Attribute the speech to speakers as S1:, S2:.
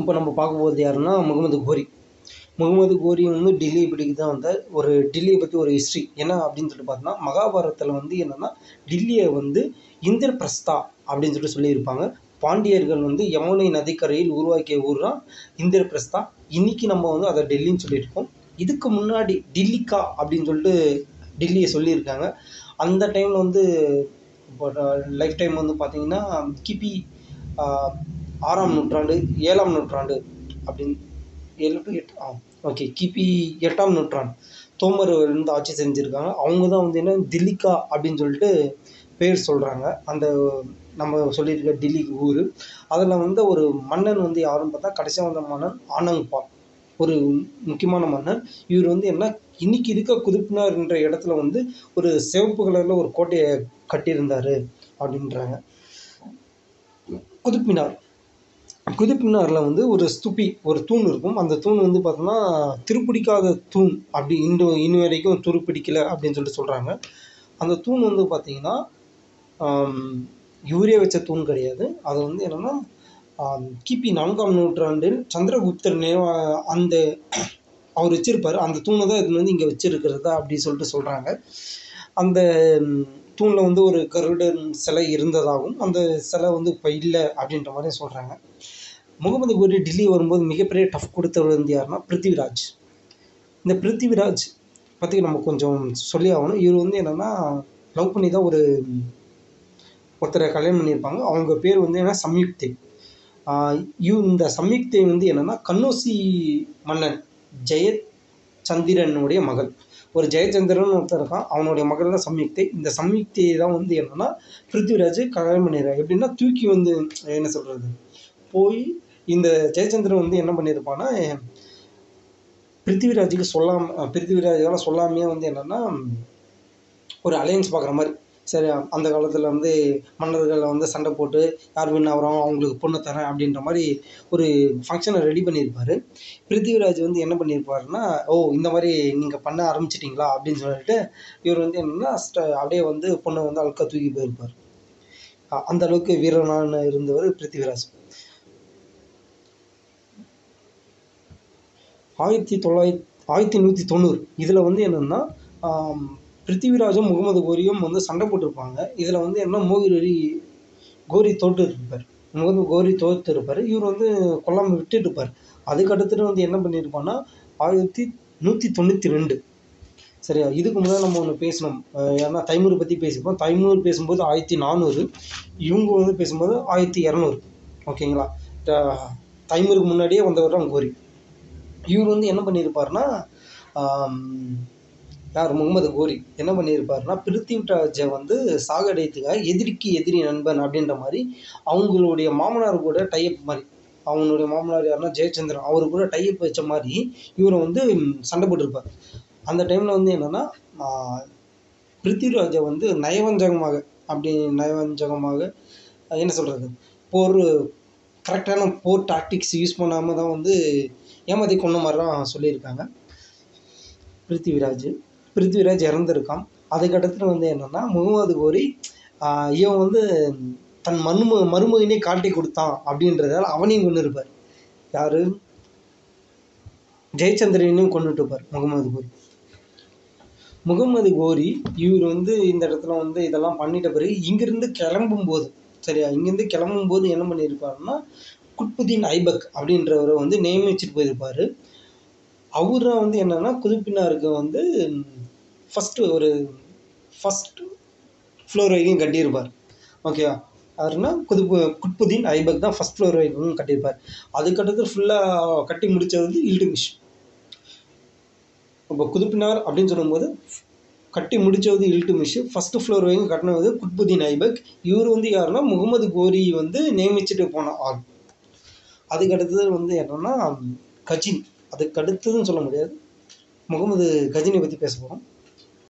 S1: இப்போ நம்ம பார்க்க போகிறது யாருன்னா முகமது கோரி. முகமது கோரி வந்து டெல்லியை பற்றி தான் வந்தார். ஒரு டெல்லியை பற்றி ஒரு ஹிஸ்ட்ரி என்ன அப்படின்னு சொல்லிட்டு பார்த்தோம்னா மகாபாரதத்தில் வந்து என்னென்னா டெல்லியை வந்து இந்திரபிரஸ்தா அப்படின்னு சொல்லிட்டு சொல்லியிருப்பாங்க. பாண்டியர்கள் வந்து யமுனை நதிக்கரையில் உருவாக்கிய ஊர் தான் இந்திரபிரஸ்தா. இன்றைக்கி நம்ம வந்து அதை டெல்லின்னு சொல்லியிருக்கோம் இதுக்கு முன்னாடி டில்லிக்கா அப்படின்னு சொல்லிட்டு டெல்லியை சொல்லியிருக்காங்க. அந்த டைமில் வந்து இப்போ லைஃப் டைம் வந்து பார்த்திங்கன்னா கிபி ஆறாம் நூற்றாண்டு ஏழாம் நூற்றாண்டு அப்படின்னு ஏழு டு எட்டு ஆ ஓகே கிபி எட்டாம் நூற்றாண்டு. தோமர் வந்து ஆட்சி செஞ்சுருக்காங்க. அவங்க தான் வந்து என்ன தில்லிக்கா அப்படின்னு சொல்லிட்டு பேர் சொல்கிறாங்க அந்த நம்ம சொல்லியிருக்க டில்லி ஊர். அதில் வந்து ஒரு மன்னன் வந்து யாருன்னு பார்த்தா கடைசியாக வந்த மன்னன் ஆனங்பால் ஒரு முக்கியமான மன்னன். இவர் வந்து என்ன இன்னைக்கு இருக்க குதுப்பினார் என்ற இடத்துல வந்து ஒரு சிவப்பு கலரில் ஒரு கோட்டையை கட்டியிருந்தார் அப்படின்றாங்க. குதுப்பினார் குதுப்பினாரில் வந்து ஒரு ஸ்துபி ஒரு தூண் இருக்கும். அந்த தூண் வந்து பார்த்தோம்னா திருப்பிடிக்காத தூண் அப்படி இன்று வரைக்கும் துருப்பிடிக்கலை அப்படின்னு சொல்லிட்டு சொல்கிறாங்க அந்த தூண் வந்து பார்த்தீங்கன்னா யூரியா வச்ச தூண் கிடையாது. அது வந்து என்னென்னா கிபி நான்காம் நூற்றாண்டில் சந்திரகுப்தர் நினைவா அந்த அவர் வச்சிருப்பார். அந்த தூணை தான் இது வந்து இங்கே வச்சிருக்கிறதா அப்படி சொல்லிட்டு சொல்கிறாங்க அந்த தூணில் வந்து ஒரு கருடன் சிலை இருந்ததாகவும் அந்த சிலை வந்து இப்போ இல்லை அப்படின்ற மாதிரி சொல்கிறாங்க முகமது கோரி டெல்லி வரும்போது மிகப்பெரிய டஃப் கொடுத்தவர் வந்து யாருன்னா பிருத்திவிராஜ் இந்த பிருத்திவிராஜ் பற்றி நம்ம கொஞ்சம் சொல்லி ஆகணும். இவர் வந்து என்னென்னா லவ் பண்ணி தான் ஒரு ஒருத்தரை கல்யாணம் பண்ணியிருப்பாங்க. அவங்க பேர் வந்து என்ன சம்யுக்தை இவ் இந்த சம்யுக்தை வந்து என்னென்னா கன்னோசி மன்னன் ஜெயச்சந்திரனுடைய மகள். ஒரு ஜெயச்சந்திரன் ஒருத்தர் இருக்கான் அவனுடைய மகள் தான் சம்யுக்தை இந்த சம்யுக்தையை தான் வந்து என்னென்னா பிருத்திவிராஜ் கல்யாணம் பண்ணிடுறாரு. எப்படின்னா தூக்கி வந்து என்ன சொல்கிறது போய் இந்த ஜெயச்சந்திரன் வந்து என்ன பண்ணியிருப்பான்னா பிருத்திவிராஜுக்கு சொல்லாம பிருத்திவிராஜெல்லாம் சொல்லாமையே வந்து என்னென்னா ஒரு அலையன்ஸ் பார்க்குற மாதிரி. சரி அந்த காலத்தில் வந்து மன்னர்கள் வந்து சண்டை போட்டு யார் வின் ஆகிறோம் அவங்களுக்கு பொண்ணு தரேன் அப்படின்ற மாதிரி ஒரு ஃபங்க்ஷனை ரெடி பண்ணியிருப்பார். பிருத்திவிராஜ் வந்து என்ன பண்ணியிருப்பாருன்னா ஓ இந்த மாதிரி நீங்கள் பண்ண ஆரம்பிச்சிட்டிங்களா அப்படின்னு சொல்லிட்டு இவர் வந்து என்னென்னா அப்படியே வந்து பொண்ணை வந்து அழுக்கா தூக்கி போயிருப்பார். அந்த அளவுக்கு வீரனான இருந்தவர் பிருத்திவிராஜ். ஆயிரத்தி தொள்ளாயிரத்தி ஆயிரத்தி நூற்றி தொண்ணூறு. இதில் வந்து என்னென்னா பிருத்திவிராஜும் முகமது கோரியும் வந்து சண்டை போட்டிருப்பாங்க. இதில் வந்து என்ன மோகிரி கோரி தோற்று இருப்பார் முகமது கோரி தோற்று இருப்பார் இவர் வந்து கொல்லாமல் விட்டுட்டு இருப்பார் அதுக்கு அடுத்துட்டு வந்து என்ன பண்ணியிருப்பான்னா ஆயிரத்தி நூற்றி தொண்ணூற்றி ரெண்டு. சரியா? இதுக்கு முன்னாடி நம்ம ஒன்று பேசணும். ஏன்னா தைமூர் பற்றி பேசிப்போம். தைமூர் பேசும்போது ஆயிரத்தி நானூறு. இவங்க வந்து பேசும்போது ஆயிரத்தி இரநூறு. ஓகேங்களா? தைமூருக்கு முன்னாடியே வந்தவர் தான் கோரி. இவர் வந்து என்ன பண்ணியிருப்பாருன்னா யார்? முகமது கோரி. என்ன பண்ணியிருப்பாருன்னா பிருத்திவிராஜை வந்து சாகடைத்துக்காக எதிரிக்கு எதிரி நண்பன் அப்படின்ற மாதிரி அவங்களுடைய மாமனார் கூட டைப் மாதிரி அவங்களுடைய மாமனார் யாருன்னா ஜெயச்சந்திரன் அவர் கூட டைப் வச்ச மாதிரி இவரை வந்து சண்டை போட்டிருப்பார். அந்த டைமில் வந்து என்னென்னா பிருத்திவிராஜை வந்து நயவஞ்சகமாக அப்படி நயவஞ்சகமாக என்ன சொல்கிறது போர் கரெக்டான போர் டாக்டிக்ஸ் யூஸ் பண்ணாமல் தான் வந்து ஏமாற்றி கொண்ட மாதிரிலாம் சொல்லியிருக்காங்க. பிருத்திவிராஜ். பிருத்திவிராஜ் இறந்துருக்கான். அதுக்கடுத்து வந்து என்னென்னா முகமது கோரி ஆஹ் இவன் வந்து தன் மண்மு மருமகனே காட்டி கொடுத்தான் அப்படின்றதால அவனையும் கொண்டு இருப்பார். யார்? ஜெயச்சந்திரனையும் கொண்டுட்டு இருப்பார் முகமது கோரி. முகமது கோரி இவர் வந்து இந்த இடத்துல வந்து இதெல்லாம் பண்ணிட்ட பிறகு இங்கிருந்து கிளம்பும்போது சரியா இங்கேருந்து கிளம்பும்போது என்ன பண்ணியிருப்பாருன்னா குட்புதீன் ஐபக் அப்படின்றவரை வந்து நியமிச்சுட்டு போயிருப்பார். அவரை வந்து என்னென்னா குதுப்பினாருக்கு வந்து ஃபஸ்ட்டு ஒரு ஃபஸ்ட் ஃப்ளோர் வரைக்கும் கட்டியிருப்பார். ஓகேவா யாருன்னா குதுப்பு குட்புதீன் ஐபக் தான் ஃபஸ்ட் ஃப்ளோர் வரைக்கும் கட்டியிருப்பார். அதுக்கடுத்து ஃபுல்லாக கட்டி முடித்தது வந்து இல்டுமிஷ் இப்போ குதுப்பினார் அப்படின்னு சொல்லும்போது கட்டி முடிச்சது இல்டுமிஷ் ஃபஸ்ட்டு ஃப்ளோர் வரைக்கும் கட்டினது குட்புதீன் ஐபக். இவர் வந்து யாருன்னா முகமது கோரி வந்து நியமிச்சுட்டு போன ஆள். அதுக்கு அடுத்தது வந்து என்னன்னா கஜின். அதுக்கடுத்ததுன்னு சொல்ல முடியாது. முகமது கஜினை பற்றி பேச போகிறோம்